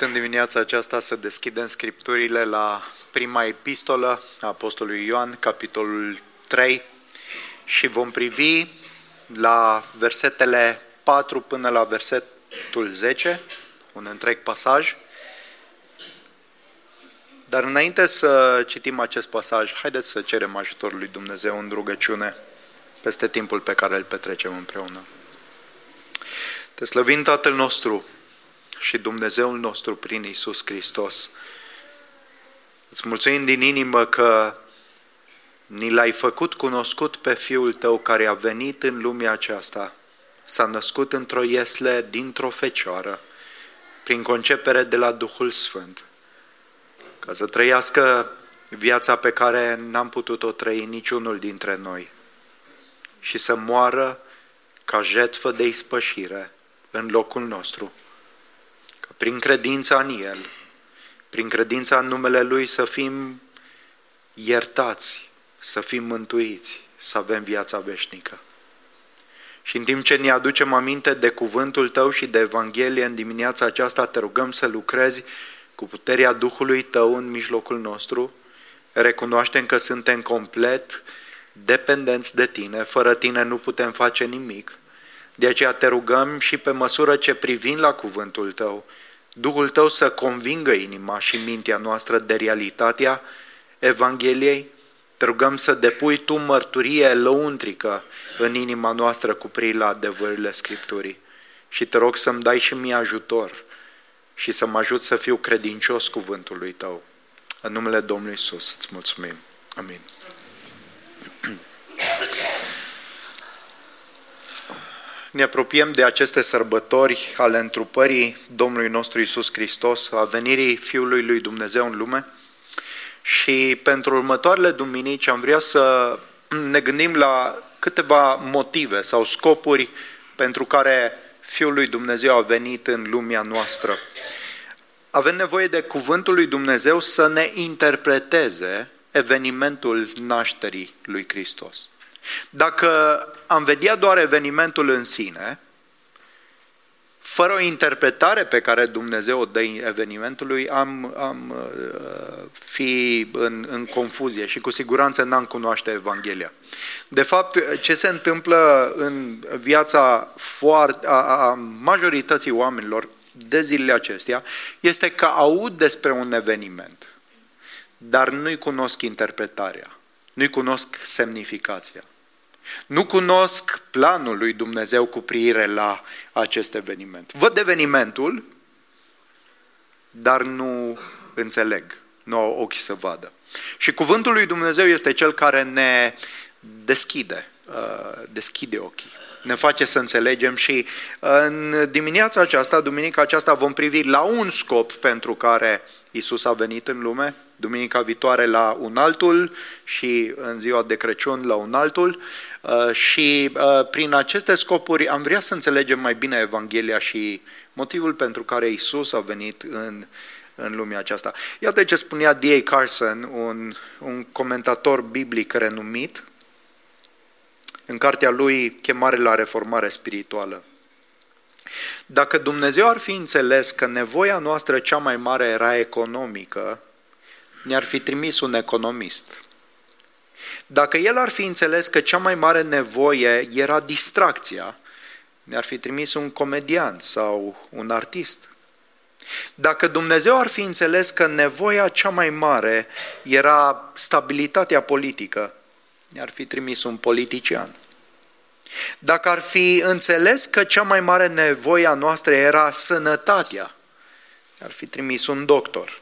Vă invit în dimineața aceasta să deschidem scripturile la prima epistolă a Apostolului Ioan, capitolul 3, și vom privi la versetele 4 până la versetul 10, un întreg pasaj. Dar înainte să citim acest pasaj, haideți să cerem ajutorul lui Dumnezeu în rugăciune peste timpul pe care îl petrecem împreună. Te slăvim Tatăl nostru și Dumnezeul nostru prin Isus Hristos. Îți mulțumim din inimă că ni l-ai făcut cunoscut pe Fiul Tău care a venit în lumea aceasta, s-a născut într-o iesle dintr-o fecioară, prin concepere de la Duhul Sfânt, ca să trăiască viața pe care n-am putut-o trăi niciunul dintre noi și să moară ca jetfă de ispășire în locul nostru prin credința în El, prin credința în numele Lui să fim iertați, să fim mântuiți, să avem viața veșnică. Și în timp ce ne aducem aminte de cuvântul Tău și de Evanghelie în dimineața aceasta, te rugăm să lucrezi cu puterea Duhului Tău în mijlocul nostru, recunoaștem că suntem complet dependenți de Tine, fără Tine nu putem face nimic. De aceea te rugăm și pe măsură ce privim la cuvântul Tău, Duhul tău să convingă inima și mintea noastră de realitatea Evangheliei. Te rugăm să depui tu mărturie lăuntrică în inima noastră cu la adevărurile Scripturii. Și te rog să-mi dai și mie ajutor și să mă ajut să fiu credincios cuvântului tău. În numele Domnului Isus îți mulțumim. Amin. Ne apropiem de aceste sărbători ale întrupării Domnului nostru Isus Hristos, a venirii Fiului lui Dumnezeu în lume. Și pentru următoarele duminici am vrea să ne gândim la câteva motive sau scopuri pentru care Fiul lui Dumnezeu a venit în lumea noastră. Avem nevoie de cuvântul lui Dumnezeu să ne interpreteze evenimentul nașterii lui Hristos. Dacă am vedea doar evenimentul în sine, fără o interpretare pe care Dumnezeu o dă evenimentului, am, am uh, fi în, în confuzie și cu siguranță n-am cunoaște Evanghelia. De fapt, ce se întâmplă în viața foarte, a, a majorității oamenilor de zilele acestea este că aud despre un eveniment, dar nu-i cunosc interpretarea, nu-i cunosc semnificația. Nu cunosc planul lui Dumnezeu cu privire la acest eveniment. Văd evenimentul, dar nu înțeleg, nu au ochi să vadă. Și cuvântul lui Dumnezeu este cel care ne deschide, uh, deschide ochii, ne face să înțelegem și în dimineața aceasta, duminica aceasta, vom privi la un scop pentru care Isus a venit în lume, duminica viitoare la un altul și în ziua de Crăciun la un altul uh, și uh, prin aceste scopuri am vrea să înțelegem mai bine Evanghelia și motivul pentru care Isus a venit în, în lumea aceasta. Iată ce spunea D.A. Carson, un, un comentator biblic renumit, în cartea lui Chemare la reformare spirituală. Dacă Dumnezeu ar fi înțeles că nevoia noastră cea mai mare era economică, ne-ar fi trimis un economist. Dacă el ar fi înțeles că cea mai mare nevoie era distracția, ne-ar fi trimis un comedian sau un artist. Dacă Dumnezeu ar fi înțeles că nevoia cea mai mare era stabilitatea politică, ne-ar fi trimis un politician. Dacă ar fi înțeles că cea mai mare nevoie a noastră era sănătatea, ar fi trimis un doctor.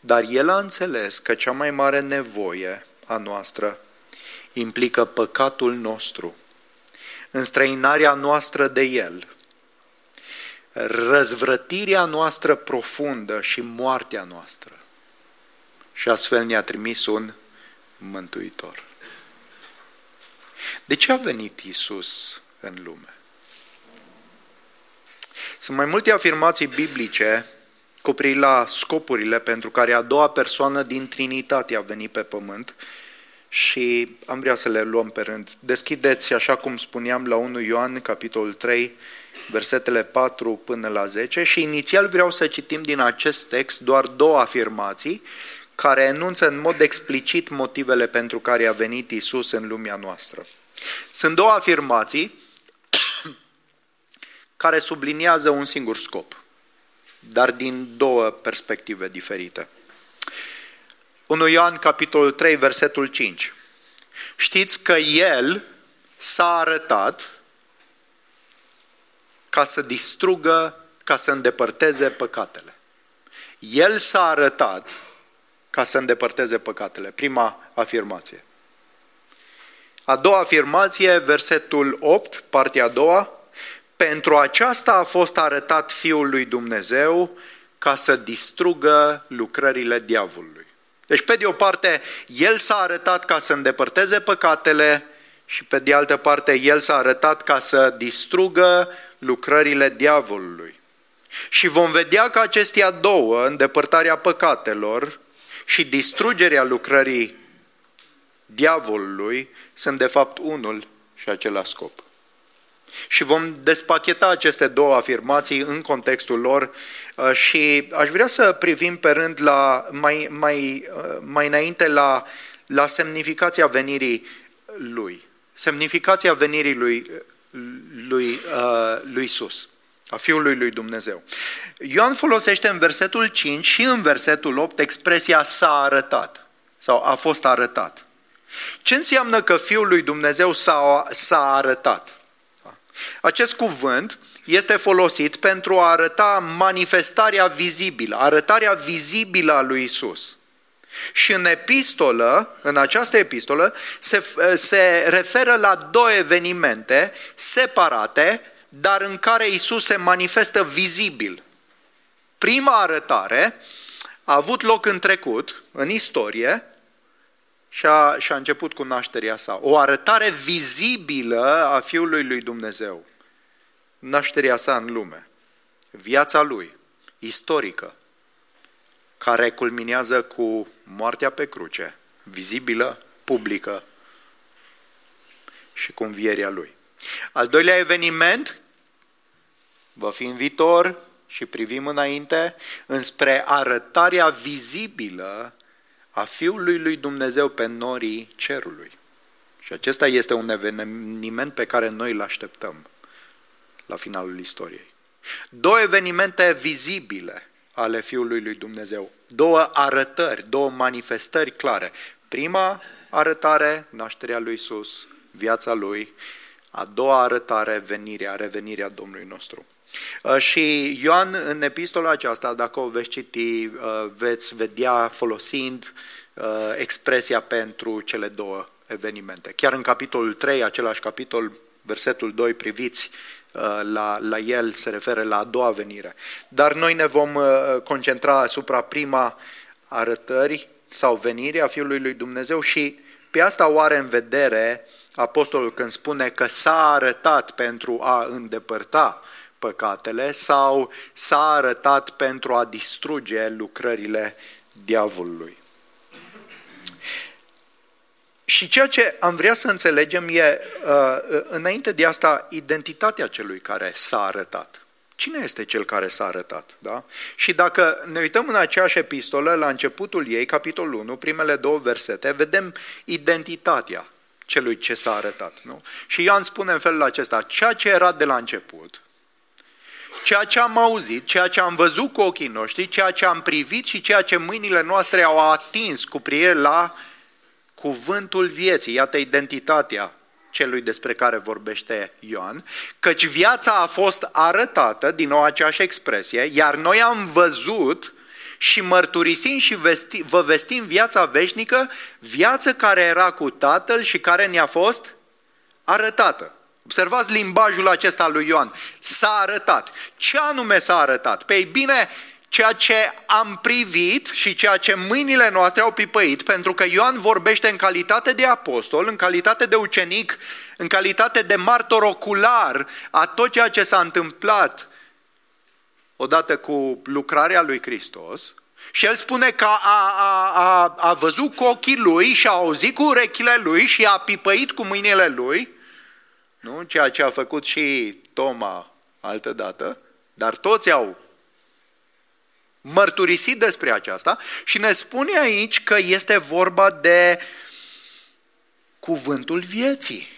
Dar el a înțeles că cea mai mare nevoie a noastră implică păcatul nostru, înstrăinarea noastră de el, răzvrătirea noastră profundă și moartea noastră. Și astfel ne-a trimis un mântuitor. De ce a venit Isus în lume? Sunt mai multe afirmații biblice cu la scopurile pentru care a doua persoană din Trinitate a venit pe pământ și am vrea să le luăm pe rând. Deschideți, așa cum spuneam, la 1 Ioan, capitolul 3, versetele 4 până la 10 și inițial vreau să citim din acest text doar două afirmații care enunță în mod explicit motivele pentru care a venit Isus în lumea noastră. Sunt două afirmații care subliniază un singur scop, dar din două perspective diferite. 1 Ioan, capitolul 3, versetul 5. Știți că El s-a arătat ca să distrugă, ca să îndepărteze păcatele. El s-a arătat ca să îndepărteze păcatele. Prima afirmație. A doua afirmație, versetul 8, partea a doua. Pentru aceasta a fost arătat Fiul lui Dumnezeu ca să distrugă lucrările diavolului. Deci, pe de o parte, El s-a arătat ca să îndepărteze păcatele și pe de altă parte, El s-a arătat ca să distrugă lucrările diavolului. Și vom vedea că acestea două, îndepărtarea păcatelor și distrugerea lucrării diavolului, sunt de fapt unul și același scop. Și vom despacheta aceste două afirmații în contextul lor uh, și aș vrea să privim pe rând la, mai, mai, uh, mai înainte la, la semnificația venirii lui. Semnificația venirii lui, lui, uh, lui Isus, a Fiului lui Dumnezeu. Ioan folosește în versetul 5 și în versetul 8 expresia s-a arătat sau a fost arătat. Ce înseamnă că Fiul lui Dumnezeu s-a, s-a arătat? Acest cuvânt este folosit pentru a arăta manifestarea vizibilă, arătarea vizibilă a lui Isus. Și în epistolă, în această epistolă, se, se referă la două evenimente separate, dar în care Isus se manifestă vizibil. Prima arătare a avut loc în trecut, în istorie, și a, și a început cu nașterea sa. O arătare vizibilă a Fiului lui Dumnezeu. Nașterea sa în lume. Viața lui, istorică, care culminează cu moartea pe cruce, vizibilă, publică și cu învierea lui. Al doilea eveniment va fi în viitor și privim înainte înspre arătarea vizibilă a Fiului lui Dumnezeu pe norii cerului. Și acesta este un eveniment pe care noi îl așteptăm la finalul istoriei. Două evenimente vizibile ale Fiului lui Dumnezeu. Două arătări, două manifestări clare. Prima arătare, nașterea lui Isus, viața lui. A doua arătare, venirea, revenirea Domnului nostru. Uh, și Ioan, în epistola aceasta, dacă o veți citi, uh, veți vedea folosind uh, expresia pentru cele două evenimente. Chiar în capitolul 3, același capitol, versetul 2, priviți la, la el, se referă la a doua venire. Dar noi ne vom concentra asupra prima arătări sau venire a Fiului lui Dumnezeu și pe asta o are în vedere apostolul când spune că s-a arătat pentru a îndepărta păcatele sau s-a arătat pentru a distruge lucrările diavolului. Și ceea ce am vrea să înțelegem e, uh, înainte de asta, identitatea celui care s-a arătat. Cine este cel care s-a arătat? Da? Și dacă ne uităm în aceeași epistolă, la începutul ei, capitolul 1, primele două versete, vedem identitatea celui ce s-a arătat. Nu? Și Ioan spune în felul acesta, ceea ce era de la început, ceea ce am auzit, ceea ce am văzut cu ochii noștri, ceea ce am privit și ceea ce mâinile noastre au atins cu privire la cuvântul vieții. Iată identitatea celui despre care vorbește Ioan, căci viața a fost arătată, din nou aceeași expresie, iar noi am văzut și mărturisim și vesti, vă vestim viața veșnică, viață care era cu Tatăl și care ne-a fost arătată. Observați limbajul acesta lui Ioan. S-a arătat. Ce anume s-a arătat? Pe bine, ceea ce am privit și ceea ce mâinile noastre au pipăit, pentru că Ioan vorbește în calitate de apostol, în calitate de ucenic, în calitate de martor ocular a tot ceea ce s-a întâmplat odată cu lucrarea lui Hristos Și el spune că a, a, a, a văzut cu ochii lui și a auzit cu urechile lui și a pipăit cu mâinile lui, nu? ceea ce a făcut și Toma altă dată, dar toți au mărturisit despre aceasta și ne spune aici că este vorba de cuvântul vieții.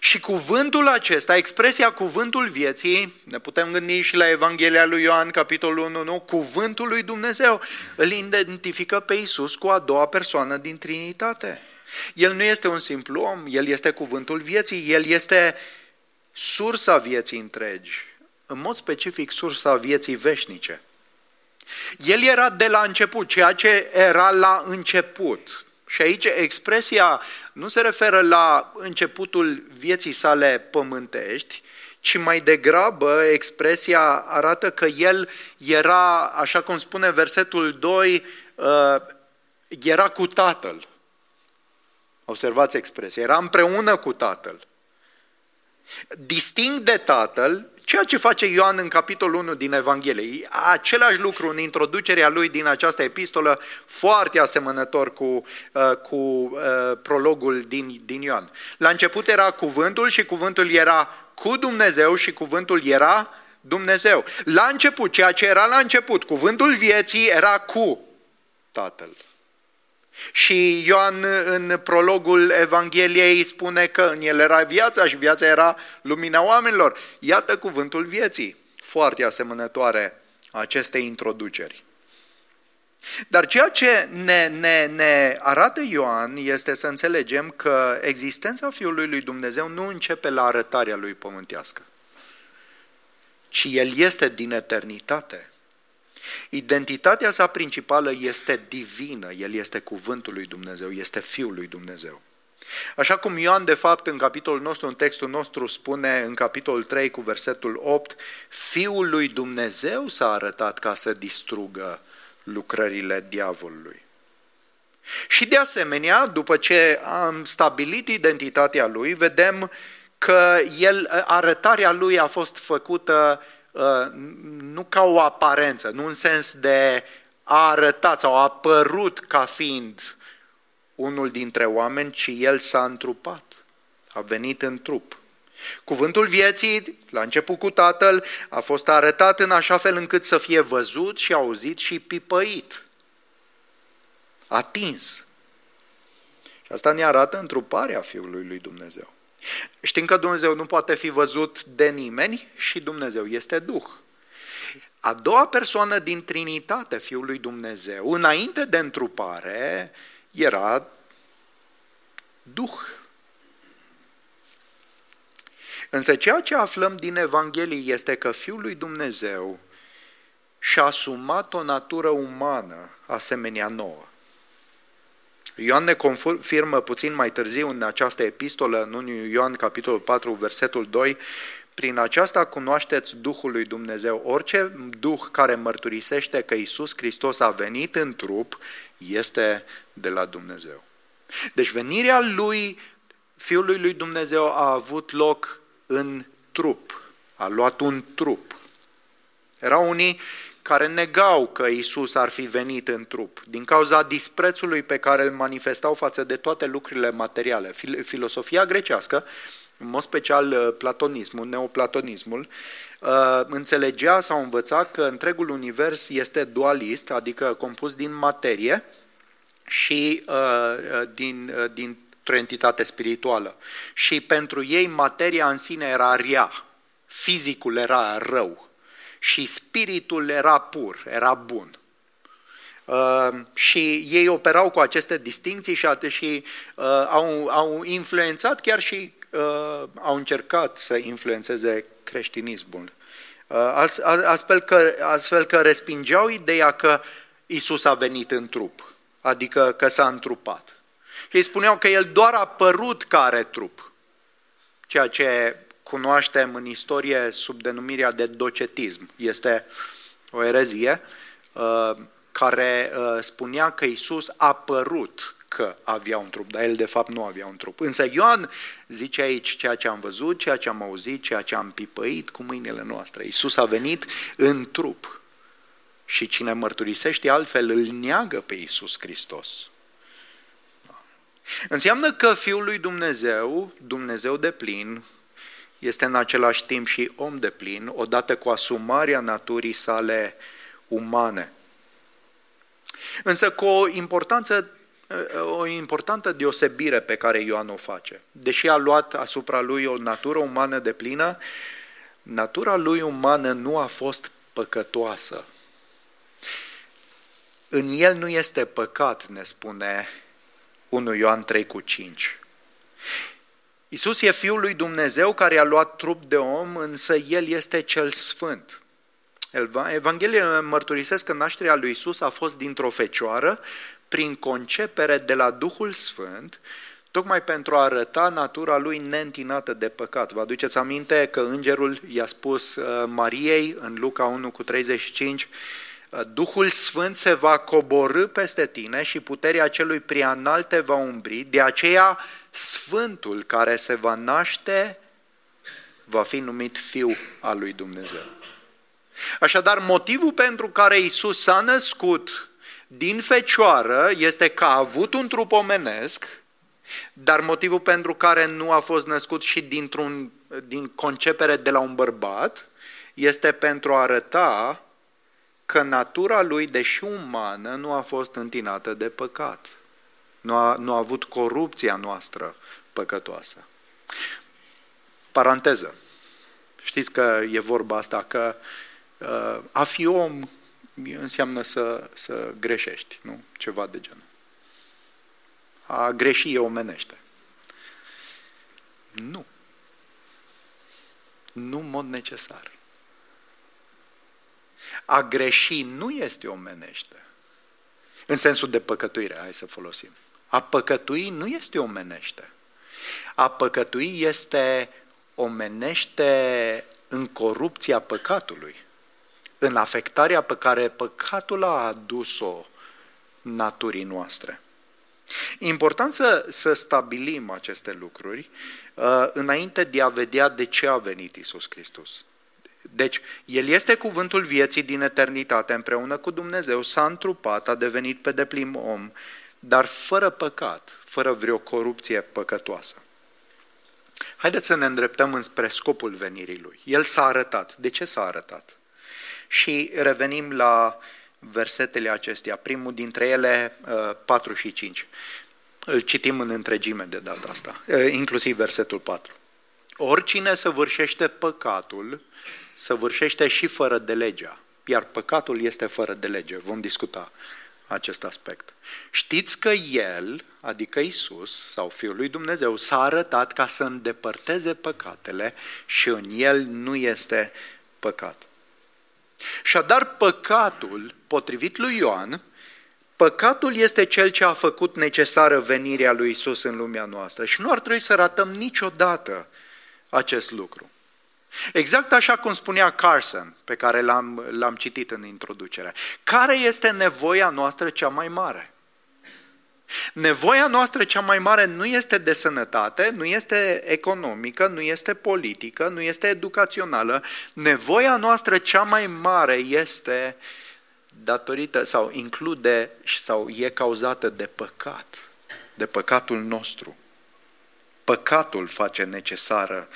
Și cuvântul acesta, expresia cuvântul vieții, ne putem gândi și la Evanghelia lui Ioan, capitolul 1, nu? cuvântul lui Dumnezeu îl identifică pe Isus cu a doua persoană din Trinitate. El nu este un simplu om, el este cuvântul vieții, el este sursa vieții întregi, în mod specific sursa vieții veșnice. El era de la început, ceea ce era la început. Și aici expresia nu se referă la începutul vieții sale pământești, ci mai degrabă expresia arată că el era, așa cum spune versetul 2, uh, era cu tatăl. Observați expresia, era împreună cu tatăl. Distinct de tatăl, Ceea ce face Ioan în capitolul 1 din Evanghelie, același lucru în introducerea lui din această epistolă, foarte asemănător cu, uh, cu uh, prologul din, din Ioan. La început era cuvântul și cuvântul era cu Dumnezeu și cuvântul era Dumnezeu. La început, ceea ce era la început, cuvântul vieții era cu Tatăl. Și Ioan în prologul Evangheliei spune că în el era viața și viața era lumina oamenilor. Iată cuvântul vieții, foarte asemănătoare acestei introduceri. Dar ceea ce ne, ne, ne arată Ioan este să înțelegem că existența Fiului lui Dumnezeu nu începe la arătarea lui pământească, ci El este din eternitate. Identitatea sa principală este divină, el este cuvântul lui Dumnezeu, este Fiul lui Dumnezeu. Așa cum Ioan, de fapt, în capitolul nostru, în textul nostru, spune în capitolul 3 cu versetul 8, Fiul lui Dumnezeu s-a arătat ca să distrugă lucrările diavolului. Și de asemenea, după ce am stabilit identitatea lui, vedem că el, arătarea lui a fost făcută Uh, nu ca o aparență, nu în sens de a arătat sau a apărut ca fiind unul dintre oameni, ci el s-a întrupat, a venit în trup. Cuvântul vieții, la început cu Tatăl, a fost arătat în așa fel încât să fie văzut și auzit și pipăit, atins. Și asta ne arată întruparea Fiului lui Dumnezeu. Știm că Dumnezeu nu poate fi văzut de nimeni și Dumnezeu este Duh. A doua persoană din Trinitate, Fiul lui Dumnezeu, înainte de întrupare, era Duh. Însă ceea ce aflăm din Evanghelie este că Fiul lui Dumnezeu și-a asumat o natură umană asemenea nouă. Ioan ne confirmă puțin mai târziu în această epistolă, în 1 Ioan capitolul 4, versetul 2, prin aceasta cunoașteți Duhul lui Dumnezeu. Orice Duh care mărturisește că Isus Hristos a venit în trup, este de la Dumnezeu. Deci venirea lui, Fiului lui Dumnezeu a avut loc în trup, a luat un trup. Erau unii care negau că Isus ar fi venit în trup, din cauza disprețului pe care îl manifestau față de toate lucrurile materiale. Filosofia grecească, în mod special uh, platonismul, neoplatonismul, uh, înțelegea sau învăța că întregul univers este dualist, adică compus din materie și uh, din, dintr-o entitate spirituală. Și pentru ei materia în sine era rea, fizicul era rău, și spiritul era pur, era bun. Uh, și ei operau cu aceste distinții și, și uh, au, au influențat chiar și uh, au încercat să influențeze creștinismul. Uh, astfel, că, astfel că respingeau ideea că Isus a venit în trup, adică că s-a întrupat. Și ei spuneau că el doar a părut ca are trup, ceea ce cunoaștem în istorie sub denumirea de docetism. Este o erezie uh, care uh, spunea că Isus a părut că avea un trup, dar el de fapt nu avea un trup. Însă Ioan zice aici ceea ce am văzut, ceea ce am auzit, ceea ce am pipăit cu mâinile noastre. Isus a venit în trup. Și cine mărturisește altfel îl neagă pe Iisus Hristos. Înseamnă că Fiul lui Dumnezeu, Dumnezeu de plin, este în același timp și om de plin, odată cu asumarea naturii sale umane. Însă cu o importanță o importantă deosebire pe care Ioan o face. Deși a luat asupra lui o natură umană de plină, natura lui umană nu a fost păcătoasă. În el nu este păcat, ne spune 1 Ioan 3 cu 5. Iisus e Fiul lui Dumnezeu care a luat trup de om, însă El este cel Sfânt. Evanghelia mărturisesc că nașterea lui Iisus a fost dintr-o fecioară, prin concepere de la Duhul Sfânt, tocmai pentru a arăta natura lui neîntinată de păcat. Vă aduceți aminte că îngerul i-a spus uh, Mariei în Luca 1 cu 35, uh, Duhul Sfânt se va coborâ peste tine și puterea celui preanalt te va umbri, de aceea Sfântul care se va naște va fi numit Fiu al lui Dumnezeu. Așadar, motivul pentru care Isus s-a născut din fecioară este că a avut un trup omenesc, dar motivul pentru care nu a fost născut și dintr-un, din concepere de la un bărbat este pentru a arăta că natura lui, deși umană, nu a fost întinată de păcat. Nu a, nu a avut corupția noastră păcătoasă. Paranteză. Știți că e vorba asta, că uh, a fi om înseamnă să, să greșești, nu? Ceva de genul. A greși e omenește. Nu. Nu în mod necesar. A greși nu este omenește. În sensul de păcătuire, hai să folosim. A păcătui nu este omenește. A păcătui este omenește în corupția păcatului în afectarea pe care păcatul a adus-o naturii noastre. Important să, să stabilim aceste lucruri uh, înainte de a vedea de ce a venit Isus Hristos. Deci, El este cuvântul vieții din eternitate împreună cu Dumnezeu, s-a întrupat, a devenit pe deplin om, dar fără păcat, fără vreo corupție păcătoasă. Haideți să ne îndreptăm înspre scopul venirii Lui. El s-a arătat. De ce s-a arătat? și revenim la versetele acestea. Primul dintre ele, 4 uh, și 5. Îl citim în întregime de data asta, uh, inclusiv versetul 4. Oricine săvârșește păcatul, săvârșește și fără de legea, iar păcatul este fără de lege. Vom discuta acest aspect. Știți că El, adică Isus sau Fiul lui Dumnezeu, s-a arătat ca să îndepărteze păcatele și în El nu este păcat. Și dar păcatul, potrivit lui Ioan, păcatul este cel ce a făcut necesară venirea lui Isus în lumea noastră și nu ar trebui să ratăm niciodată acest lucru. Exact așa cum spunea Carson, pe care l-am, l-am citit în introducere. Care este nevoia noastră cea mai mare? Nevoia noastră cea mai mare nu este de sănătate, nu este economică, nu este politică, nu este educațională. Nevoia noastră cea mai mare este datorită sau include sau e cauzată de păcat, de păcatul nostru. Păcatul face necesară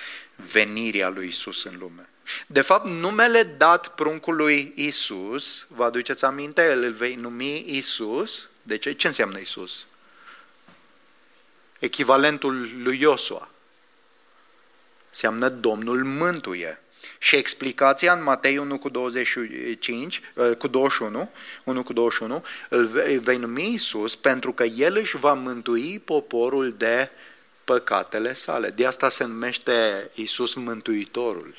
venirea lui Isus în lume. De fapt, numele dat pruncului Isus, vă aduceți aminte, el îl vei numi Isus, de ce? Ce înseamnă Isus? Echivalentul lui Iosua. Înseamnă Domnul mântuie. Și explicația în Matei 1 cu 25, uh, cu 21, 1 cu 21, îl vei numi Isus pentru că El își va mântui poporul de păcatele sale. De asta se numește Isus Mântuitorul.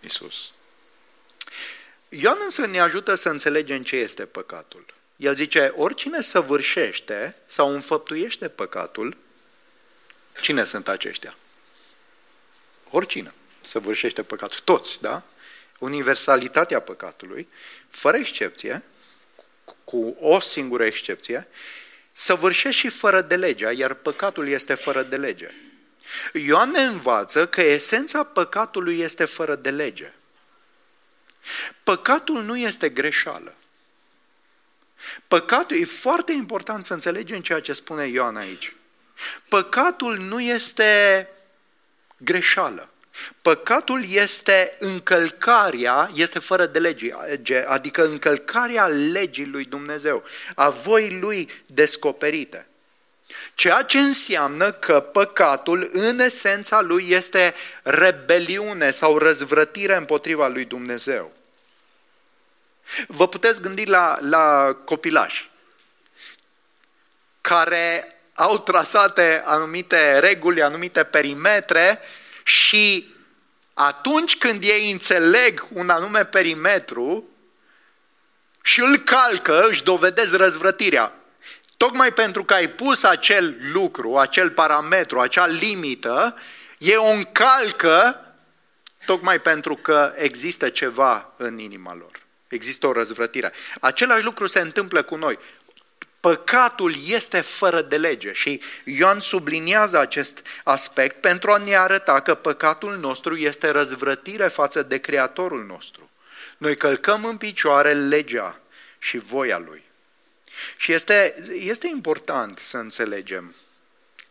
Isus. Ioan însă ne ajută să înțelegem ce este păcatul. El zice, oricine săvârșește sau înfăptuiește păcatul, cine sunt aceștia? Oricine săvârșește păcatul. Toți, da? Universalitatea păcatului, fără excepție, cu o singură excepție, săvârșește și fără de legea, iar păcatul este fără de lege. Ioan ne învață că esența păcatului este fără de lege. Păcatul nu este greșeală. Păcatul, e foarte important să înțelegem ceea ce spune Ioan aici. Păcatul nu este greșeală. Păcatul este încălcarea, este fără de lege, adică încălcarea legii lui Dumnezeu, a voii lui descoperite. Ceea ce înseamnă că păcatul, în esența lui, este rebeliune sau răzvrătire împotriva lui Dumnezeu. Vă puteți gândi la, la copilași care au trasate anumite reguli, anumite perimetre și atunci când ei înțeleg un anume perimetru și îl calcă, își dovedesc răzvrătirea. Tocmai pentru că ai pus acel lucru, acel parametru, acea limită, e o încalcă tocmai pentru că există ceva în inima lor. Există o răzvrătire. Același lucru se întâmplă cu noi. Păcatul este fără de lege și Ioan subliniază acest aspect pentru a ne arăta că păcatul nostru este răzvrătire față de Creatorul nostru. Noi călcăm în picioare legea și voia Lui. Și este, este important să înțelegem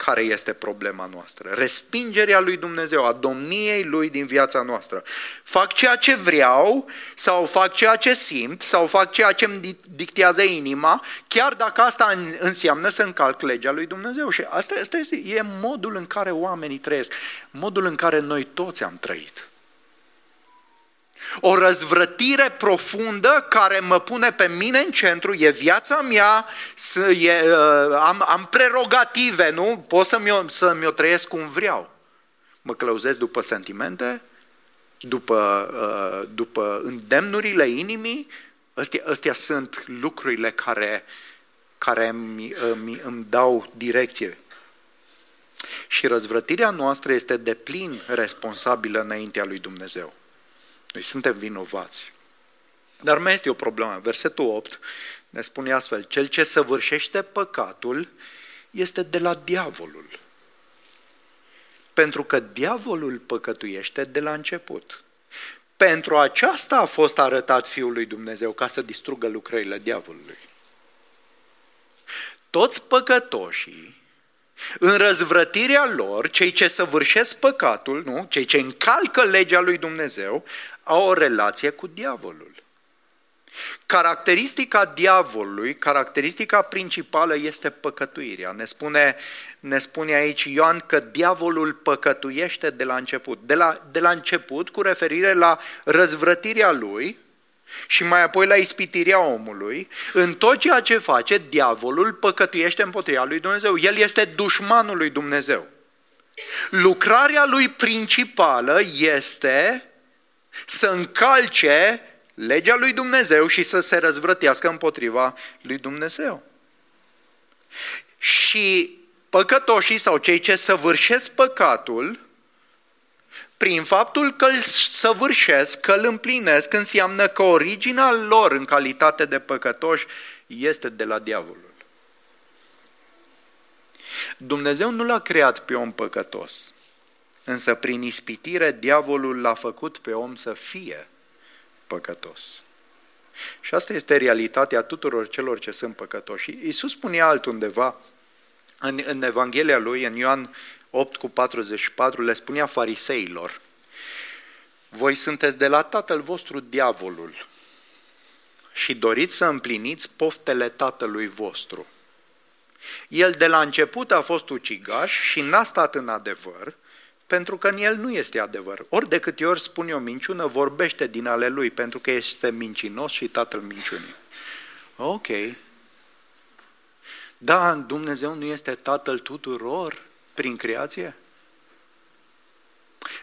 care este problema noastră. Respingerea lui Dumnezeu, a domniei lui din viața noastră. Fac ceea ce vreau sau fac ceea ce simt sau fac ceea ce îmi dictează inima, chiar dacă asta înseamnă să încalc legea lui Dumnezeu. Și asta, asta este, e modul în care oamenii trăiesc, modul în care noi toți am trăit. O răzvrătire profundă care mă pune pe mine în centru, e viața mea, e, uh, am, am prerogative, nu? Pot să-mi o, să-mi o trăiesc cum vreau. Mă clăuzesc după sentimente, după, uh, după îndemnurile inimii, Astea, astea sunt lucrurile care, care îmi, îmi, îmi dau direcție. Și răzvrătirea noastră este de plin responsabilă înaintea lui Dumnezeu. Noi suntem vinovați. Dar mai este o problemă. Versetul 8 ne spune astfel, cel ce săvârșește păcatul este de la diavolul. Pentru că diavolul păcătuiește de la început. Pentru aceasta a fost arătat Fiul lui Dumnezeu, ca să distrugă lucrările diavolului. Toți păcătoșii în răzvrătirea lor, cei ce săvârșesc păcatul, nu? cei ce încalcă legea lui Dumnezeu, au o relație cu diavolul. Caracteristica diavolului, caracteristica principală este păcătuirea. Ne spune, ne spune aici Ioan că diavolul păcătuiește de la început. De la, de la început cu referire la răzvrătirea lui, și mai apoi la ispitirea omului, în tot ceea ce face, diavolul păcătuiește împotriva lui Dumnezeu. El este dușmanul lui Dumnezeu. Lucrarea lui principală este să încalce legea lui Dumnezeu și să se răzvrătească împotriva lui Dumnezeu. Și păcătoșii sau cei ce săvârșesc păcatul, prin faptul că îl săvârșesc, că îl împlinesc, înseamnă că originea lor în calitate de păcătoși este de la diavolul. Dumnezeu nu l-a creat pe om păcătos, însă prin ispitire diavolul l-a făcut pe om să fie păcătos. Și asta este realitatea tuturor celor ce sunt păcătoși. Iisus spunea altundeva în, în Evanghelia lui, în Ioan 8 cu 44, le spunea fariseilor, voi sunteți de la tatăl vostru diavolul și doriți să împliniți poftele tatălui vostru. El de la început a fost ucigaș și n-a stat în adevăr, pentru că în el nu este adevăr. Ori de câte ori spune o minciună, vorbește din ale lui, pentru că este mincinos și tatăl minciunii. Ok. Da, Dumnezeu nu este tatăl tuturor prin creație?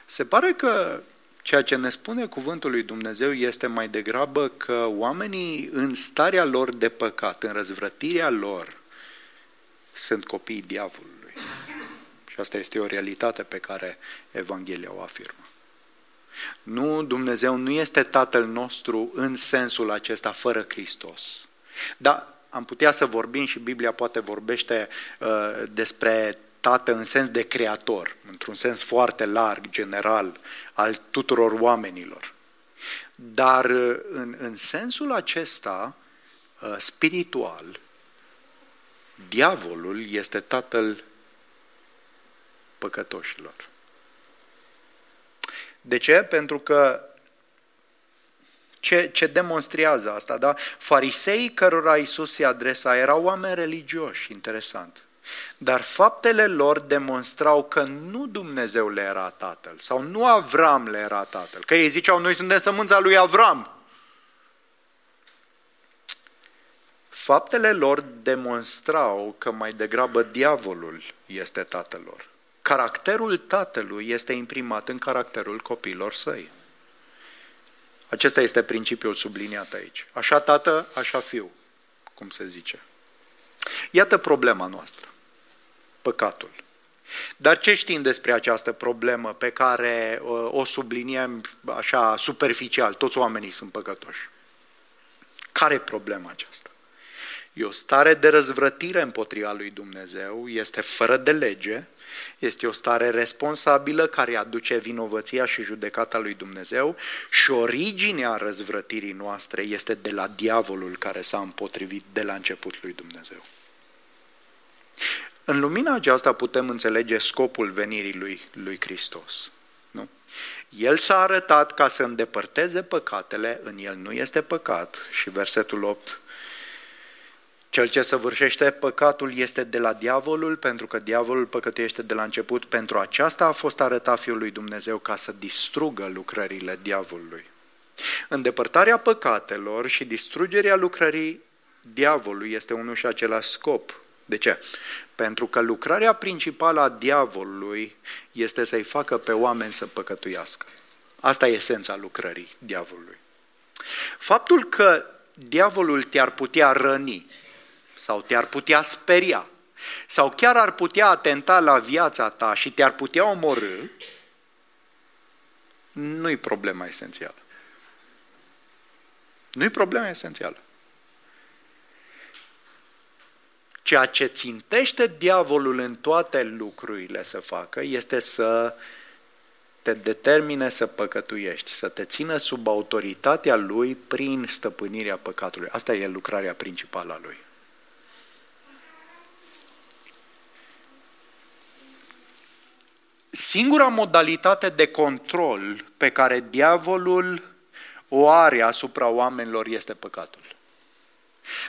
Se pare că ceea ce ne spune cuvântul lui Dumnezeu este mai degrabă că oamenii în starea lor de păcat, în răzvrătirea lor, sunt copiii diavolului. Și asta este o realitate pe care Evanghelia o afirmă. Nu, Dumnezeu nu este Tatăl nostru în sensul acesta fără Hristos. Dar am putea să vorbim și Biblia poate vorbește uh, despre Tată în sens de creator, într-un sens foarte larg, general, al tuturor oamenilor. Dar uh, în, în sensul acesta, uh, spiritual, diavolul este tatăl păcătoșilor. De ce? Pentru că ce, ce demonstrează asta, da? Fariseii cărora Iisus se adresa erau oameni religioși, interesant. Dar faptele lor demonstrau că nu Dumnezeu le era tatăl sau nu Avram le era tatăl. Că ei ziceau, noi suntem sămânța lui Avram. Faptele lor demonstrau că mai degrabă diavolul este tatăl lor. Caracterul tatălui este imprimat în caracterul copiilor săi. Acesta este principiul subliniat aici. Așa tată, așa fiu, cum se zice. Iată problema noastră păcatul. Dar ce știm despre această problemă pe care uh, o subliniem așa superficial? Toți oamenii sunt păcătoși. Care e problema aceasta? E o stare de răzvrătire împotriva lui Dumnezeu, este fără de lege, este o stare responsabilă care aduce vinovăția și judecata lui Dumnezeu și originea răzvrătirii noastre este de la diavolul care s-a împotrivit de la început lui Dumnezeu. În lumina aceasta putem înțelege scopul venirii lui, lui Hristos. Nu? El s-a arătat ca să îndepărteze păcatele, în el nu este păcat. Și versetul 8, cel ce săvârșește păcatul este de la diavolul, pentru că diavolul păcătuiește de la început. Pentru aceasta a fost arătat Fiul lui Dumnezeu ca să distrugă lucrările diavolului. Îndepărtarea păcatelor și distrugerea lucrării diavolului este unul și același scop. De ce? Pentru că lucrarea principală a diavolului este să-i facă pe oameni să păcătuiască. Asta e esența lucrării diavolului. Faptul că diavolul te-ar putea răni sau te-ar putea speria sau chiar ar putea atenta la viața ta și te-ar putea omorâ, nu-i problema esențială. Nu-i problema esențială. Ceea ce țintește diavolul în toate lucrurile să facă este să te determine să păcătuiești, să te țină sub autoritatea lui prin stăpânirea păcatului. Asta e lucrarea principală a lui. Singura modalitate de control pe care diavolul o are asupra oamenilor este păcatul.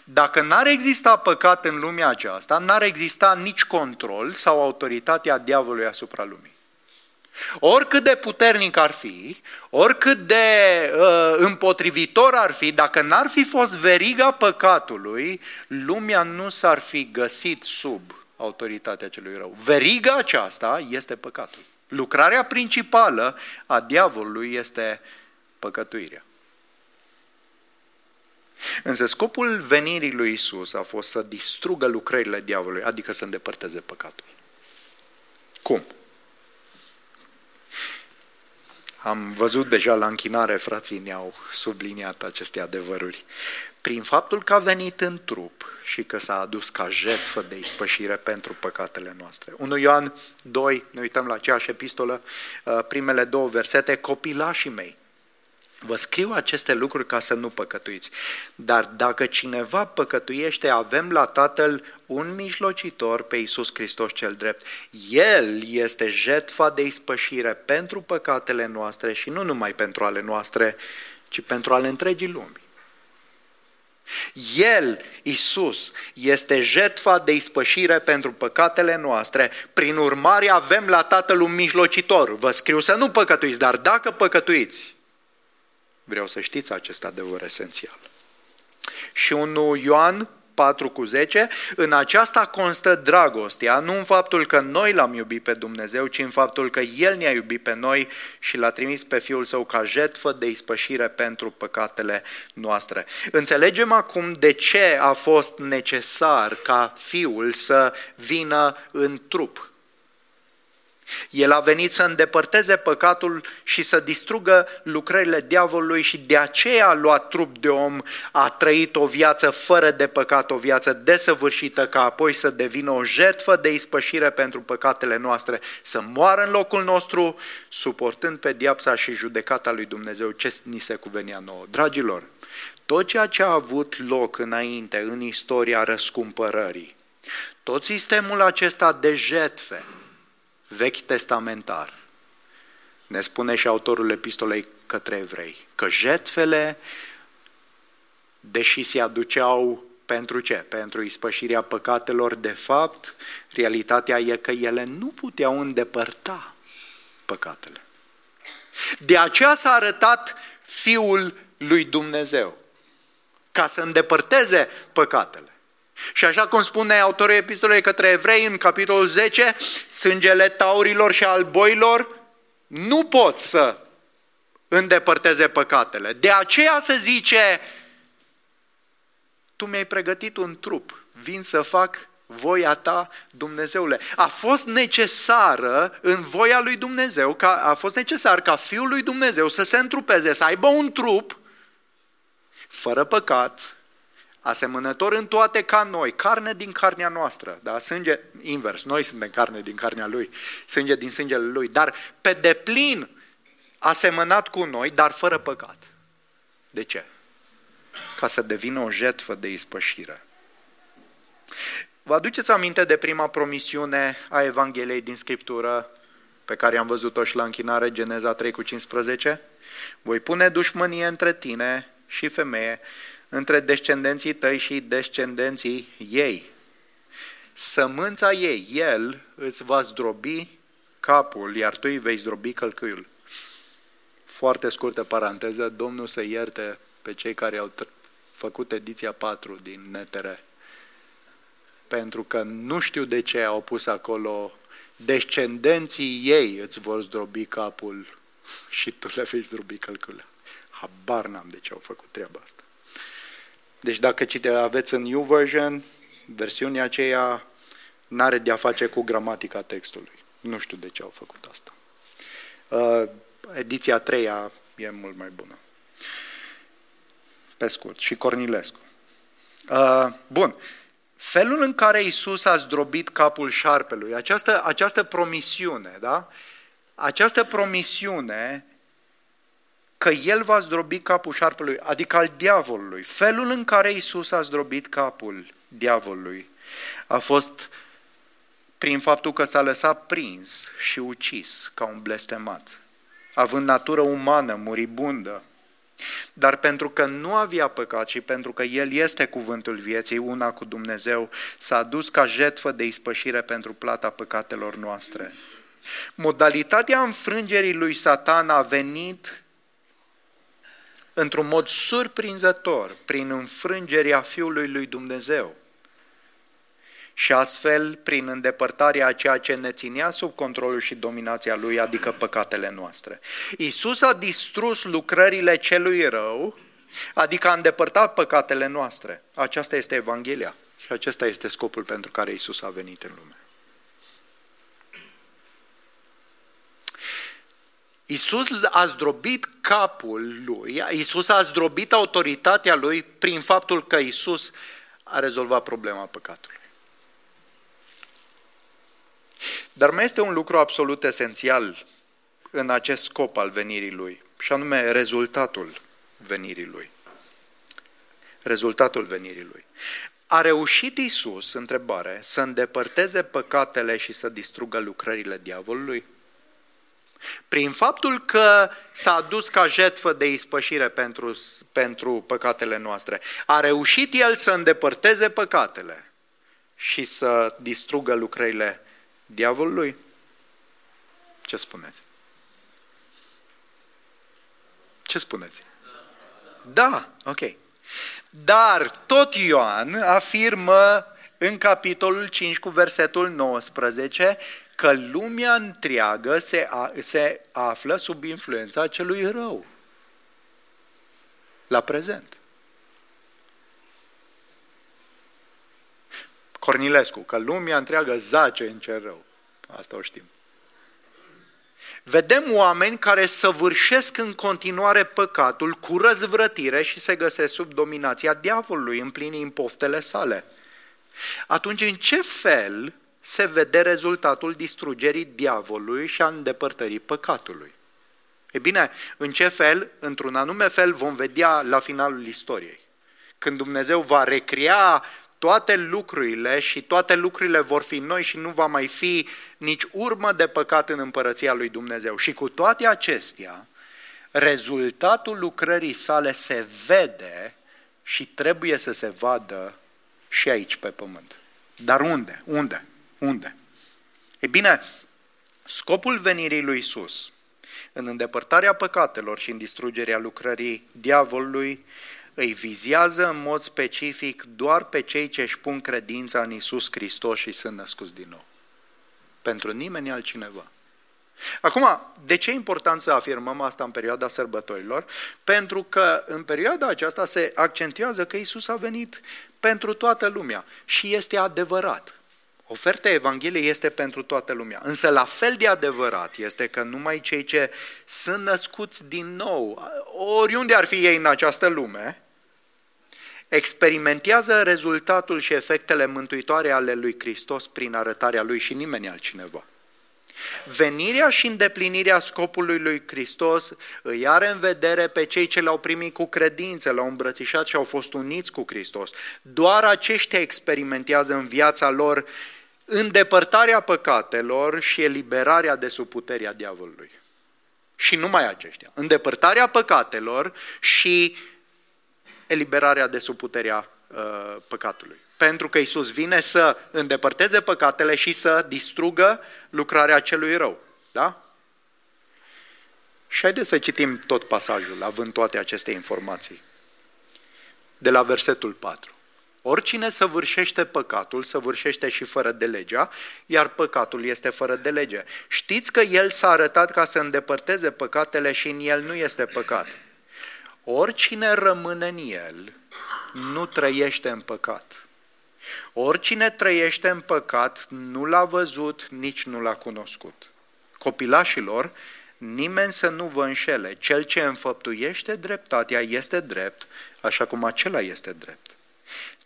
Dacă n-ar exista păcat în lumea aceasta, n-ar exista nici control sau autoritatea diavolului asupra lumii. Oricât de puternic ar fi, oricât de uh, împotrivitor ar fi, dacă n-ar fi fost veriga păcatului, lumea nu s-ar fi găsit sub autoritatea celui rău. Veriga aceasta este păcatul. Lucrarea principală a diavolului este păcătuirea. Însă scopul venirii lui Isus a fost să distrugă lucrările diavolului, adică să îndepărteze păcatul. Cum? Am văzut deja la închinare, frații ne-au subliniat aceste adevăruri. Prin faptul că a venit în trup și că s-a adus ca jertfă de ispășire pentru păcatele noastre. 1 Ioan 2, ne uităm la aceeași epistolă, uh, primele două versete, copilașii mei, Vă scriu aceste lucruri ca să nu păcătuiți. Dar dacă cineva păcătuiește, avem la Tatăl un mijlocitor pe Iisus Hristos cel drept. El este jetfa de ispășire pentru păcatele noastre și nu numai pentru ale noastre, ci pentru ale întregii lumii. El, Isus, este jetfa de ispășire pentru păcatele noastre. Prin urmare avem la Tatăl un mijlocitor. Vă scriu să nu păcătuiți, dar dacă păcătuiți, Vreau să știți acest adevăr esențial. Și 1 Ioan 4 cu 10, în aceasta constă dragostea, nu în faptul că noi l-am iubit pe Dumnezeu, ci în faptul că El ne-a iubit pe noi și l-a trimis pe Fiul Său ca jetfă de ispășire pentru păcatele noastre. Înțelegem acum de ce a fost necesar ca Fiul să vină în trup, el a venit să îndepărteze păcatul și să distrugă lucrările diavolului și de aceea a luat trup de om, a trăit o viață fără de păcat, o viață desăvârșită, ca apoi să devină o jertfă de ispășire pentru păcatele noastre, să moară în locul nostru, suportând pe diapsa și judecata lui Dumnezeu ce ni se cuvenea nouă. Dragilor, tot ceea ce a avut loc înainte în istoria răscumpărării, tot sistemul acesta de jetfe, vechi testamentar, ne spune și autorul epistolei către evrei, că jetfele, deși se aduceau pentru ce? Pentru ispășirea păcatelor, de fapt, realitatea e că ele nu puteau îndepărta păcatele. De aceea s-a arătat Fiul lui Dumnezeu, ca să îndepărteze păcatele. Și așa cum spune autorul epistolei către evrei în capitolul 10, sângele taurilor și al boilor nu pot să îndepărteze păcatele. De aceea se zice, tu mi-ai pregătit un trup, vin să fac voia ta, Dumnezeule. A fost necesară în voia lui Dumnezeu, ca, a fost necesar ca Fiul lui Dumnezeu să se întrupeze, să aibă un trup fără păcat, asemănător în toate ca noi, carne din carnea noastră, da? sânge invers, noi suntem carne din carnea lui, sânge din sângele lui, dar pe deplin asemănat cu noi, dar fără păcat. De ce? Ca să devină o jetfă de ispășire. Vă aduceți aminte de prima promisiune a Evangheliei din Scriptură pe care am văzut-o și la închinare, Geneza 3 cu 15? Voi pune dușmănie între tine și femeie, între descendenții tăi și descendenții ei. Sămânța ei, el îți va zdrobi capul, iar tu îi vei zdrobi călcâiul. Foarte scurtă paranteză, Domnul să ierte pe cei care au făcut ediția 4 din NTR. Pentru că nu știu de ce au pus acolo descendenții ei îți vor zdrobi capul și tu le vei zdrobi călcâiul. Habar n-am de ce au făcut treaba asta. Deci dacă cite, aveți în New Version, versiunea aceea n-are de-a face cu gramatica textului. Nu știu de ce au făcut asta. Uh, ediția a treia e mult mai bună. Pe scurt. Și Cornilescu. Uh, bun. Felul în care Isus a zdrobit capul șarpelui, această, această promisiune, da? Această promisiune că el va zdrobi capul șarpelui, adică al diavolului. Felul în care Isus a zdrobit capul diavolului a fost prin faptul că s-a lăsat prins și ucis ca un blestemat, având natură umană, muribundă. Dar pentru că nu avea păcat și pentru că El este cuvântul vieții, una cu Dumnezeu, s-a dus ca jetfă de ispășire pentru plata păcatelor noastre. Modalitatea înfrângerii lui Satan a venit într-un mod surprinzător prin înfrângerea Fiului lui Dumnezeu și astfel prin îndepărtarea a ceea ce ne ținea sub controlul și dominația lui, adică păcatele noastre. Isus a distrus lucrările celui rău, adică a îndepărtat păcatele noastre. Aceasta este Evanghelia și acesta este scopul pentru care Isus a venit în lume. Isus a zdrobit capul lui, Isus a zdrobit autoritatea lui prin faptul că Isus a rezolvat problema păcatului. Dar mai este un lucru absolut esențial în acest scop al venirii lui, și anume rezultatul venirii lui. Rezultatul venirii lui. A reușit Isus, întrebare, să îndepărteze păcatele și să distrugă lucrările diavolului? Prin faptul că s-a adus ca jetfă de ispășire pentru, pentru păcatele noastre, a reușit El să îndepărteze păcatele și să distrugă lucrările diavolului? Ce spuneți? Ce spuneți? Da, ok. Dar tot Ioan afirmă în capitolul 5 cu versetul 19 că lumea întreagă se, a, se află sub influența celui rău. La prezent. Cornilescu, că lumea întreagă zace în cer rău. Asta o știm. Vedem oameni care săvârșesc în continuare păcatul cu răzvrătire și se găsesc sub dominația diavolului, împlinind poftele sale. Atunci, în ce fel se vede rezultatul distrugerii diavolului și a îndepărtării păcatului? E bine, în ce fel? Într-un anume fel vom vedea la finalul istoriei. Când Dumnezeu va recrea toate lucrurile și toate lucrurile vor fi noi și nu va mai fi nici urmă de păcat în împărăția lui Dumnezeu. Și cu toate acestea, rezultatul lucrării sale se vede și trebuie să se vadă și aici pe pământ. Dar unde? Unde? Unde? E bine, scopul venirii lui Isus în îndepărtarea păcatelor și în distrugerea lucrării diavolului îi vizează în mod specific doar pe cei ce își pun credința în Isus Hristos și sunt născuți din nou. Pentru nimeni altcineva. Acum, de ce e important să afirmăm asta în perioada sărbătorilor? Pentru că în perioada aceasta se accentuează că Isus a venit pentru toată lumea și este adevărat. Oferta Evangheliei este pentru toată lumea. Însă la fel de adevărat este că numai cei ce sunt născuți din nou, oriunde ar fi ei în această lume, experimentează rezultatul și efectele mântuitoare ale lui Hristos prin arătarea lui și nimeni altcineva. Venirea și îndeplinirea scopului lui Hristos îi are în vedere pe cei ce l-au primit cu credință, l-au îmbrățișat și au fost uniți cu Hristos. Doar aceștia experimentează în viața lor îndepărtarea păcatelor și eliberarea de sub puterea diavolului. Și numai aceștia. Îndepărtarea păcatelor și eliberarea de sub puterea uh, păcatului. Pentru că Isus vine să îndepărteze păcatele și să distrugă lucrarea celui rău. Da? Și haideți să citim tot pasajul, având toate aceste informații. De la versetul 4. Oricine săvârșește păcatul, săvârșește și fără de legea, iar păcatul este fără de lege. Știți că El s-a arătat ca să îndepărteze păcatele și în El nu este păcat. Oricine rămâne în El nu trăiește în păcat. Oricine trăiește în păcat nu l-a văzut, nici nu l-a cunoscut. Copilașilor, nimeni să nu vă înșele. Cel ce înfăptuiește dreptatea este drept, așa cum acela este drept.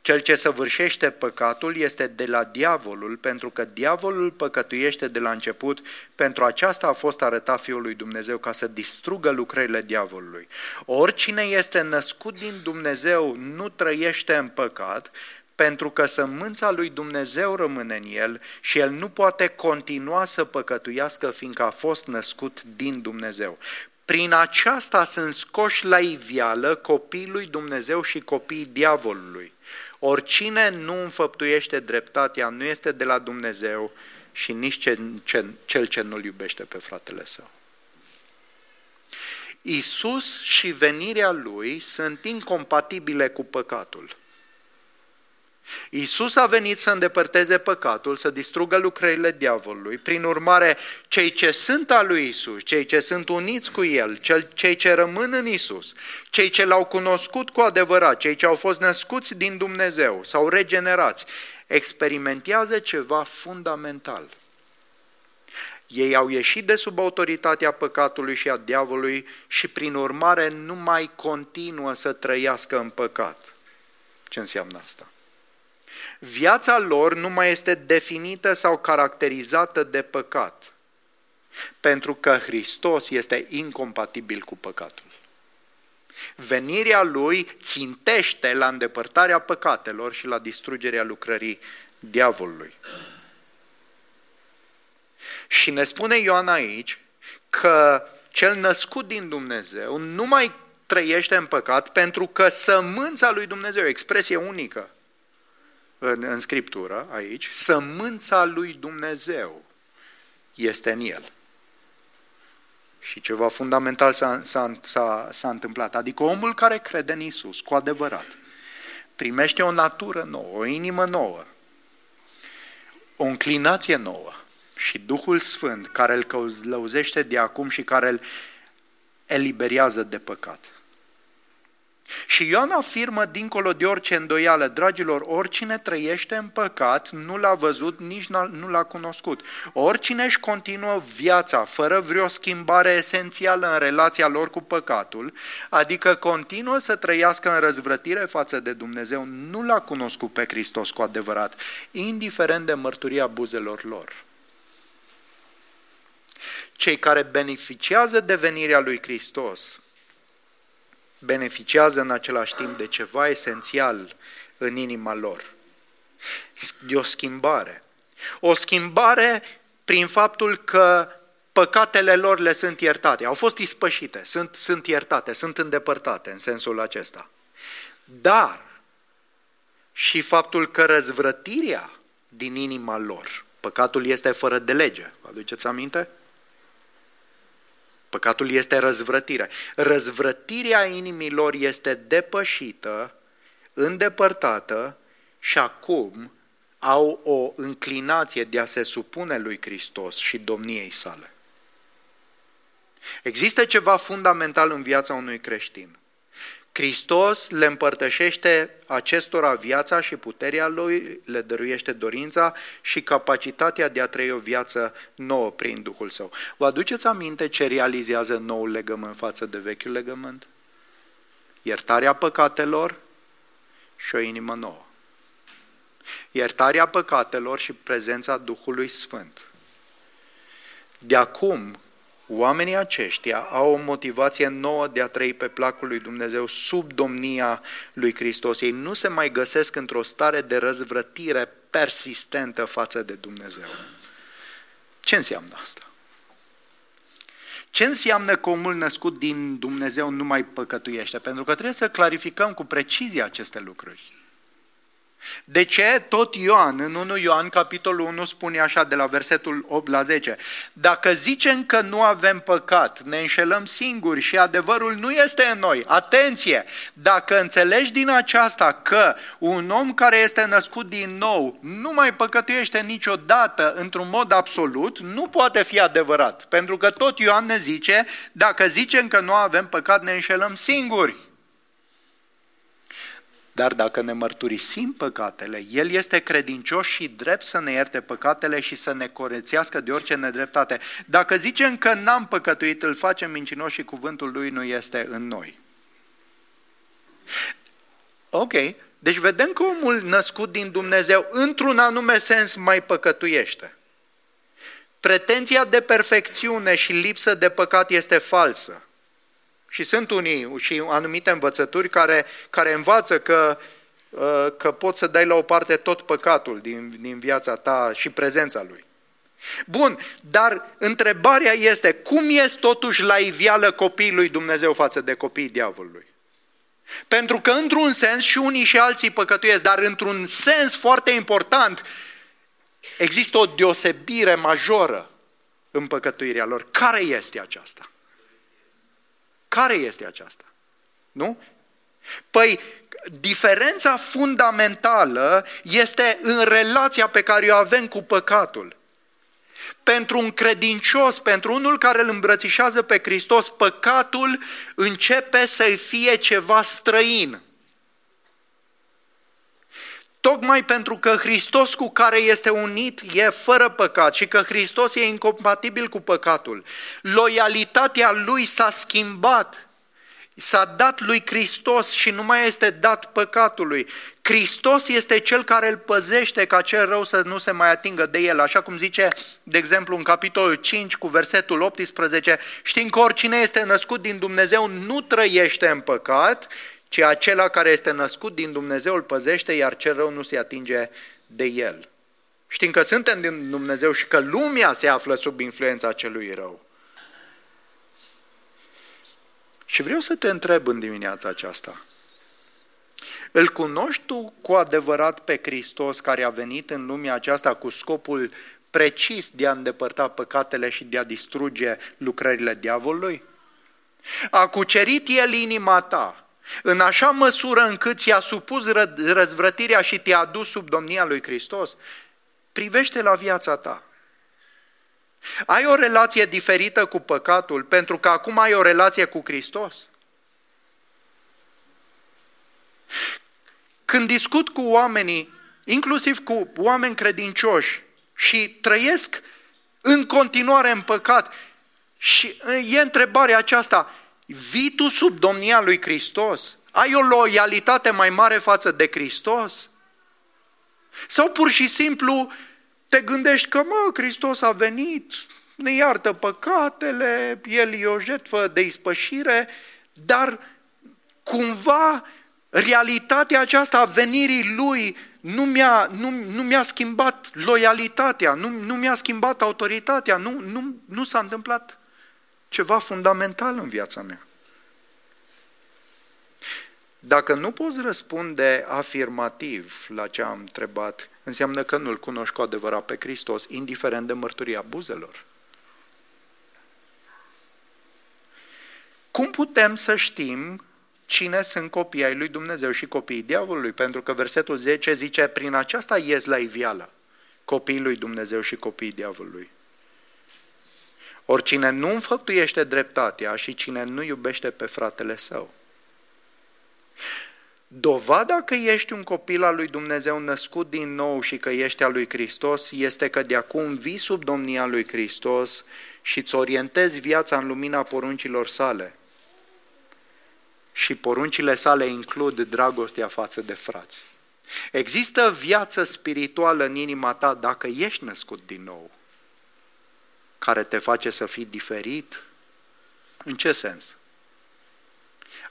Cel ce săvârșește păcatul este de la diavolul, pentru că diavolul păcătuiește de la început, pentru aceasta a fost arătat Fiul lui Dumnezeu ca să distrugă lucrările diavolului. Oricine este născut din Dumnezeu nu trăiește în păcat, pentru că sămânța lui Dumnezeu rămâne în el și el nu poate continua să păcătuiască fiindcă a fost născut din Dumnezeu. Prin aceasta sunt scoși la ivială copiii lui Dumnezeu și copiii diavolului. Oricine nu înfăptuiește dreptatea nu este de la Dumnezeu și nici cel ce nu-l iubește pe fratele său. Isus și venirea lui sunt incompatibile cu păcatul. Iisus a venit să îndepărteze păcatul, să distrugă lucrările diavolului. Prin urmare, cei ce sunt al lui Isus, cei ce sunt uniți cu El, cei ce rămân în Isus, cei ce l-au cunoscut cu adevărat, cei ce au fost născuți din Dumnezeu sau regenerați, experimentează ceva fundamental. Ei au ieșit de sub autoritatea păcatului și a diavolului și prin urmare nu mai continuă să trăiască în păcat. Ce înseamnă asta? Viața lor nu mai este definită sau caracterizată de păcat, pentru că Hristos este incompatibil cu păcatul. Venirea lui țintește la îndepărtarea păcatelor și la distrugerea lucrării diavolului. Și ne spune Ioan aici că cel născut din Dumnezeu nu mai trăiește în păcat pentru că sămânța lui Dumnezeu, expresie unică, în, în Scriptură, aici, sămânța lui Dumnezeu este în el. Și ceva fundamental s-a, s-a, s-a, s-a întâmplat. Adică omul care crede în Isus, cu adevărat, primește o natură nouă, o inimă nouă, o înclinație nouă și Duhul Sfânt care îl călăuzește de acum și care îl eliberează de păcat. Și Ioan afirmă dincolo de orice îndoială, dragilor, oricine trăiește în păcat nu l-a văzut, nici nu l-a cunoscut. Oricine își continuă viața fără vreo schimbare esențială în relația lor cu păcatul, adică continuă să trăiască în răzvrătire față de Dumnezeu, nu l-a cunoscut pe Hristos cu adevărat, indiferent de mărturia buzelor lor. cei care beneficiază de venirea lui Hristos, beneficiază în același timp de ceva esențial în inima lor. De o schimbare. O schimbare prin faptul că păcatele lor le sunt iertate. Au fost ispășite, sunt, sunt iertate, sunt îndepărtate în sensul acesta. Dar și faptul că răzvrătirea din inima lor, păcatul este fără de lege, vă aduceți aminte? Păcatul este răzvrătire. Răzvrătirea inimilor este depășită, îndepărtată și acum au o înclinație de a se supune lui Hristos și domniei sale. Există ceva fundamental în viața unui creștin. Hristos le împărtășește acestora viața și puterea Lui, le dăruiește dorința și capacitatea de a trăi o viață nouă prin Duhul Său. Vă aduceți aminte ce realizează noul legământ față de vechiul legământ? Iertarea păcatelor și o inimă nouă. Iertarea păcatelor și prezența Duhului Sfânt. De acum, Oamenii aceștia au o motivație nouă de a trăi pe placul lui Dumnezeu sub domnia lui Hristos. Ei nu se mai găsesc într-o stare de răzvrătire persistentă față de Dumnezeu. Ce înseamnă asta? Ce înseamnă că omul născut din Dumnezeu nu mai păcătuiește? Pentru că trebuie să clarificăm cu precizie aceste lucruri. De ce tot Ioan, în 1 Ioan, capitolul 1, spune așa de la versetul 8 la 10? Dacă zicem că nu avem păcat, ne înșelăm singuri și adevărul nu este în noi. Atenție! Dacă înțelegi din aceasta că un om care este născut din nou nu mai păcătuiește niciodată într-un mod absolut, nu poate fi adevărat. Pentru că tot Ioan ne zice, dacă zicem că nu avem păcat, ne înșelăm singuri. Dar dacă ne mărturisim păcatele, El este credincios și drept să ne ierte păcatele și să ne corețească de orice nedreptate. Dacă zicem că n-am păcătuit, îl facem mincinos și cuvântul Lui nu este în noi. Ok, deci vedem că omul născut din Dumnezeu, într-un anume sens, mai păcătuiește. Pretenția de perfecțiune și lipsă de păcat este falsă. Și sunt unii și anumite învățături care, care învață că, uh, că poți să dai la o parte tot păcatul din, din viața ta și prezența lui. Bun, dar întrebarea este, cum ies totuși la ivială copiii lui Dumnezeu față de copiii diavolului? Pentru că într-un sens și unii și alții păcătuiesc, dar într-un sens foarte important există o deosebire majoră în păcătuirea lor. Care este aceasta? Care este aceasta? Nu? Păi, diferența fundamentală este în relația pe care o avem cu păcatul. Pentru un credincios, pentru unul care îl îmbrățișează pe Hristos, păcatul începe să fie ceva străin. Tocmai pentru că Hristos cu care este unit e fără păcat și că Hristos e incompatibil cu păcatul. Loialitatea lui s-a schimbat. S-a dat lui Hristos și nu mai este dat păcatului. Hristos este cel care îl păzește ca cel rău să nu se mai atingă de el. Așa cum zice, de exemplu, în capitolul 5 cu versetul 18, știm că oricine este născut din Dumnezeu nu trăiește în păcat, ci acela care este născut din Dumnezeu îl păzește, iar cel rău nu se atinge de el. Știm că suntem din Dumnezeu și că lumea se află sub influența celui rău. Și vreau să te întreb în dimineața aceasta. Îl cunoști tu cu adevărat pe Hristos care a venit în lumea aceasta cu scopul precis de a îndepărta păcatele și de a distruge lucrările diavolului? A cucerit El inima ta în așa măsură încât ți-a supus răzvrătirea și te-a adus sub domnia lui Hristos, privește la viața ta. Ai o relație diferită cu păcatul pentru că acum ai o relație cu Hristos? Când discut cu oamenii, inclusiv cu oameni credincioși și trăiesc în continuare în păcat, și e întrebarea aceasta, Vii tu sub domnia lui Hristos? Ai o loialitate mai mare față de Hristos? Sau pur și simplu te gândești că, mă, Hristos a venit, ne iartă păcatele, El e o jertfă de ispășire, dar cumva realitatea aceasta a venirii Lui nu mi-a, nu, nu mi-a schimbat loialitatea, nu, nu mi-a schimbat autoritatea, nu, nu, nu s-a întâmplat ceva fundamental în viața mea. Dacă nu poți răspunde afirmativ la ce am întrebat, înseamnă că nu-L cunoști cu adevărat pe Hristos, indiferent de mărturia buzelor. Cum putem să știm cine sunt copiii ai lui Dumnezeu și copiii diavolului? Pentru că versetul 10 zice, prin aceasta ies la ivială copiii lui Dumnezeu și copiii diavolului. Oricine nu înfăptuiește dreptatea și cine nu iubește pe fratele său. Dovada că ești un copil al lui Dumnezeu născut din nou și că ești al lui Hristos este că de acum vii sub domnia lui Hristos și îți orientezi viața în lumina poruncilor sale. Și poruncile sale includ dragostea față de frați. Există viață spirituală în inima ta dacă ești născut din nou, care te face să fii diferit? În ce sens?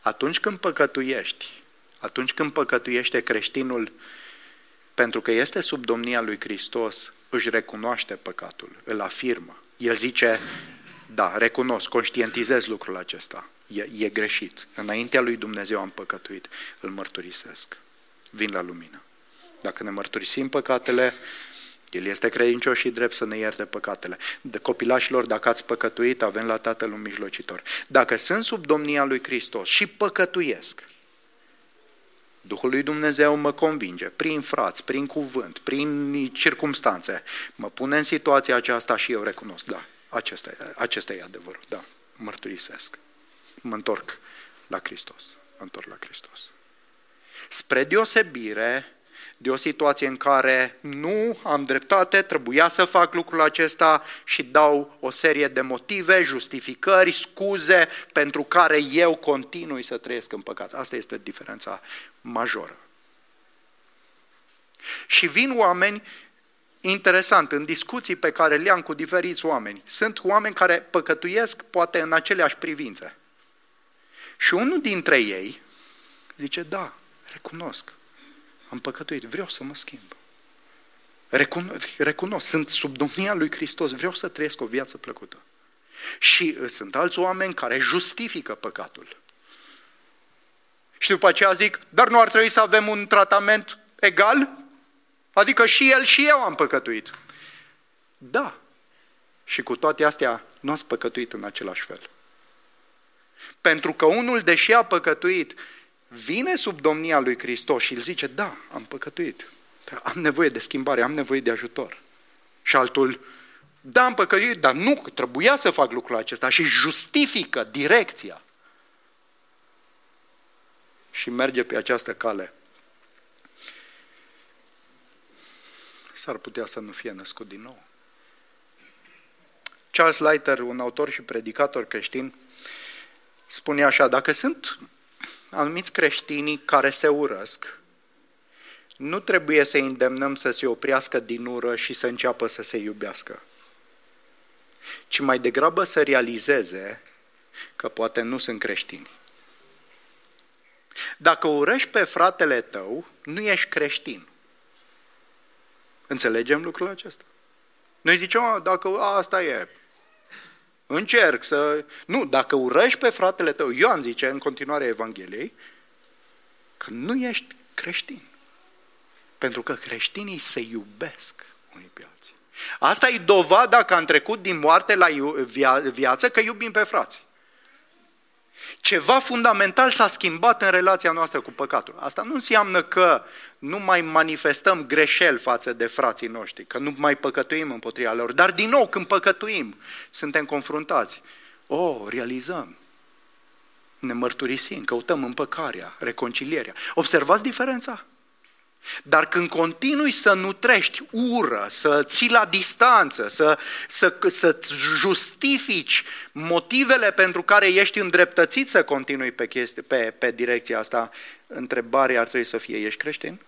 Atunci când păcătuiești, atunci când păcătuiește creștinul, pentru că este sub domnia lui Hristos, își recunoaște păcatul, îl afirmă. El zice, da, recunosc, conștientizez lucrul acesta, e, e greșit. Înaintea lui Dumnezeu am păcătuit, îl mărturisesc, vin la lumină. Dacă ne mărturisim păcatele, el este credincios și drept să ne ierte păcatele. De copilașilor, dacă ați păcătuit, avem la Tatăl un mijlocitor. Dacă sunt sub domnia lui Hristos și păcătuiesc, Duhul lui Dumnezeu mă convinge, prin frați, prin cuvânt, prin circumstanțe, mă pune în situația aceasta și eu recunosc, da, acesta, acesta e adevărul, da, mărturisesc. Mă întorc la Hristos, mă întorc la Hristos. Spre deosebire de o situație în care nu am dreptate, trebuia să fac lucrul acesta și dau o serie de motive, justificări, scuze pentru care eu continui să trăiesc în păcat. Asta este diferența majoră. Și vin oameni, interesant, în discuții pe care le am cu diferiți oameni, sunt oameni care păcătuiesc poate în aceleași privințe. Și unul dintre ei zice, da, recunosc, am păcătuit, vreau să mă schimb. Recunosc, recunosc, sunt sub domnia lui Hristos, vreau să trăiesc o viață plăcută. Și uh, sunt alți oameni care justifică păcatul. Și după aceea zic, dar nu ar trebui să avem un tratament egal? Adică și el și eu am păcătuit. Da. Și cu toate astea nu ați păcătuit în același fel. Pentru că unul, deși a păcătuit, vine sub domnia lui Hristos și îl zice, da, am păcătuit, am nevoie de schimbare, am nevoie de ajutor. Și altul, da, am păcătuit, dar nu, trebuia să fac lucrul acesta și justifică direcția. Și merge pe această cale. S-ar putea să nu fie născut din nou. Charles Leiter, un autor și predicator creștin, spune așa, dacă sunt anumiți creștinii care se urăsc, nu trebuie să îndemnăm să se oprească din ură și să înceapă să se iubească, ci mai degrabă să realizeze că poate nu sunt creștini. Dacă urăști pe fratele tău, nu ești creștin. Înțelegem lucrul acesta? Noi zicem, dacă asta e, Încerc să... Nu, dacă urăști pe fratele tău, Ioan zice în continuare Evangheliei, că nu ești creștin. Pentru că creștinii se iubesc unii pe alții. Asta e dovada că am trecut din moarte la viață, că iubim pe frați. Ceva fundamental s-a schimbat în relația noastră cu păcatul. Asta nu înseamnă că nu mai manifestăm greșeli față de frații noștri, că nu mai păcătuim împotriva lor. Dar din nou, când păcătuim, suntem confruntați. O, oh, realizăm. Ne mărturisim, căutăm împăcarea, reconcilierea. Observați diferența? Dar când continui să nutrești ură, să ții la distanță, să, să, să justifici motivele pentru care ești îndreptățit să continui pe, chestii, pe, pe direcția asta, întrebarea ar trebui să fie, ești creștin?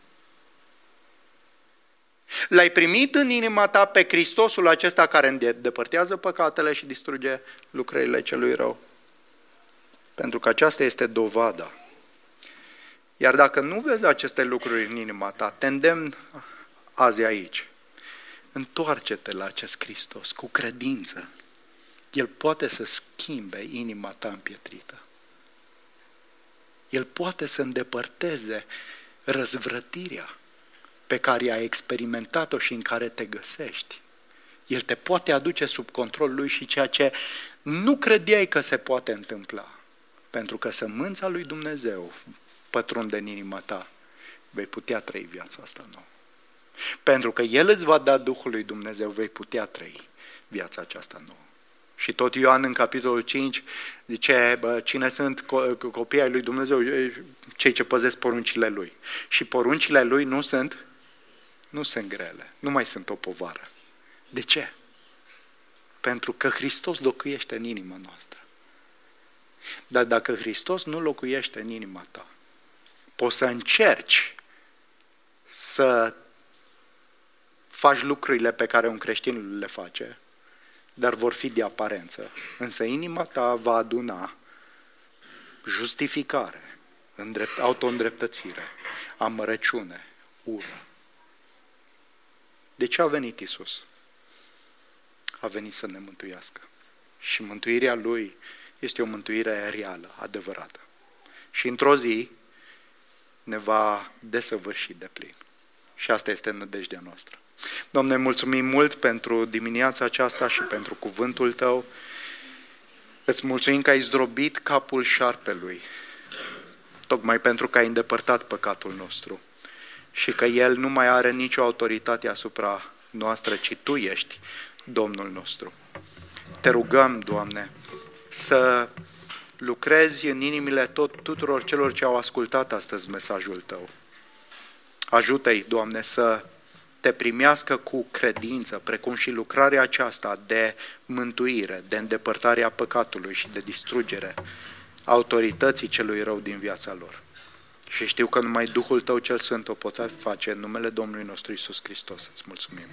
L-ai primit în inima ta pe Hristosul acesta care îndepărtează păcatele și distruge lucrările celui rău. Pentru că aceasta este dovada. Iar dacă nu vezi aceste lucruri în inima ta, te îndemn azi aici. Întoarce-te la acest Hristos cu credință. El poate să schimbe inima ta împietrită. El poate să îndepărteze răzvrătirea pe care ai experimentat-o și în care te găsești. El te poate aduce sub control lui și ceea ce nu credeai că se poate întâmpla. Pentru că sămânța lui Dumnezeu pătrunde în inima ta, vei putea trăi viața asta nouă. Pentru că El îți va da Duhul lui Dumnezeu, vei putea trăi viața aceasta nouă. Și tot Ioan în capitolul 5 zice, bă, cine sunt copiii ai lui Dumnezeu? Cei ce păzesc poruncile lui. Și poruncile lui nu sunt, nu sunt grele, nu mai sunt o povară. De ce? Pentru că Hristos locuiește în inima noastră. Dar dacă Hristos nu locuiește în inima ta, poți să încerci să faci lucrurile pe care un creștin le face, dar vor fi de aparență. Însă inima ta va aduna justificare, auto-îndreptățire, amărăciune, ură. De ce a venit Isus? A venit să ne mântuiască. Și mântuirea Lui este o mântuire reală, adevărată. Și într-o zi ne va desăvârși de plin. Și asta este nădejdea noastră. Doamne, mulțumim mult pentru dimineața aceasta și pentru cuvântul Tău. Îți mulțumim că ai zdrobit capul șarpelui, tocmai pentru că ai îndepărtat păcatul nostru și că El nu mai are nicio autoritate asupra noastră, ci Tu ești Domnul nostru. Te rugăm, Doamne, să lucrezi în inimile tot, tuturor celor ce au ascultat astăzi mesajul Tău. Ajută-i, Doamne, să te primească cu credință, precum și lucrarea aceasta de mântuire, de îndepărtare a păcatului și de distrugere autorității celui rău din viața lor. Și știu că numai Duhul Tău cel Sfânt o poți face în numele Domnului nostru Isus Hristos. Îți mulțumim.